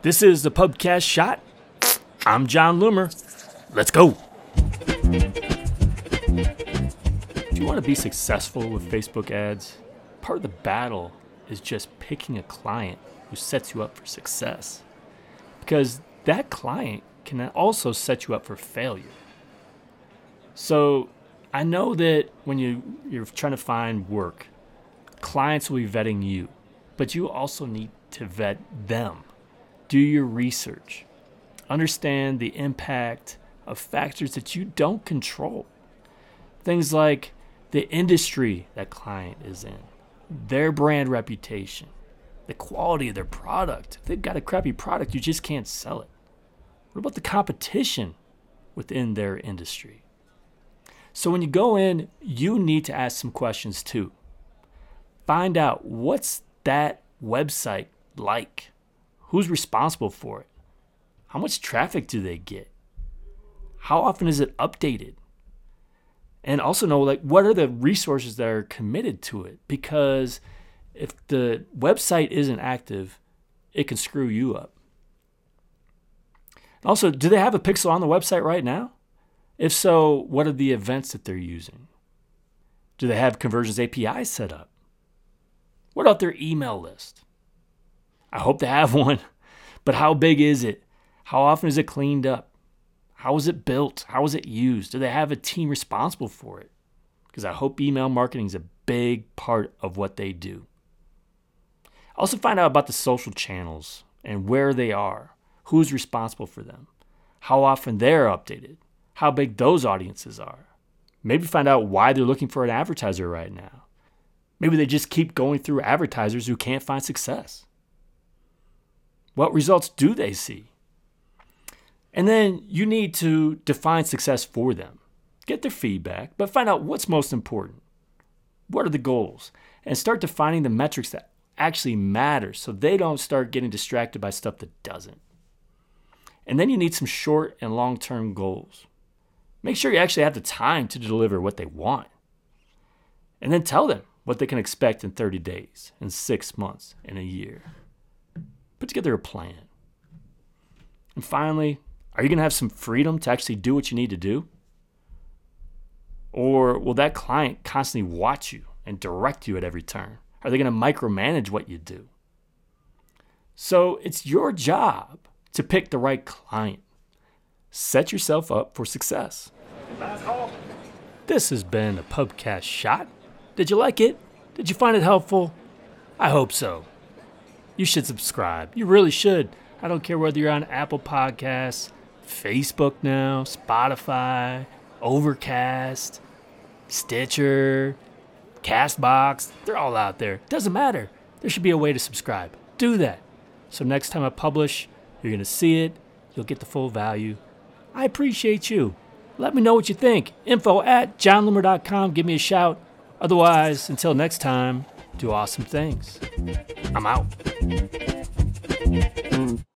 This is the Pubcast Shot. I'm Jon Loomer. Let's go. Do you want to be successful with Facebook ads? Part of the battle is just picking a client who sets you up for success. Because that client can also set you up for failure. So I know that when you, you're trying to find work, clients will be vetting you, but you also need to vet them. Do your research. Understand the impact of factors that you don't control. Things like the industry that client is in, their brand reputation, the quality of their product. If they've got a crappy product, you just can't sell it. What about the competition within their industry? So when you go in, you need to ask some questions too. Find out what's that website like? Who's responsible for it? How much traffic do they get? How often is it updated? And also know like what are the resources that are committed to it because if the website isn't active, it can screw you up. Also, do they have a pixel on the website right now? If so, what are the events that they're using? Do they have Conversions API set up? What about their email list? I hope they have one, but how big is it? How often is it cleaned up? How is it built? How is it used? Do they have a team responsible for it? Because I hope email marketing is a big part of what they do. Also, find out about the social channels and where they are, who's responsible for them, how often they're updated, how big those audiences are. Maybe find out why they're looking for an advertiser right now. Maybe they just keep going through advertisers who can't find success. What results do they see? And then you need to define success for them. Get their feedback, but find out what's most important. What are the goals? And start defining the metrics that actually matter so they don't start getting distracted by stuff that doesn't. And then you need some short and long term goals. Make sure you actually have the time to deliver what they want. And then tell them what they can expect in 30 days, in six months, in a year. Put together a plan. And finally, are you going to have some freedom to actually do what you need to do? Or will that client constantly watch you and direct you at every turn? Are they going to micromanage what you do? So it's your job to pick the right client. Set yourself up for success. This has been a Pubcast Shot. Did you like it? Did you find it helpful? I hope so. You should subscribe. You really should. I don't care whether you're on Apple Podcasts, Facebook now, Spotify, Overcast, Stitcher, Castbox. They're all out there. Doesn't matter. There should be a way to subscribe. Do that. So next time I publish, you're going to see it. You'll get the full value. I appreciate you. Let me know what you think. Info at jonloomer.com. Give me a shout. Otherwise, until next time, do awesome things. I'm out. Mm.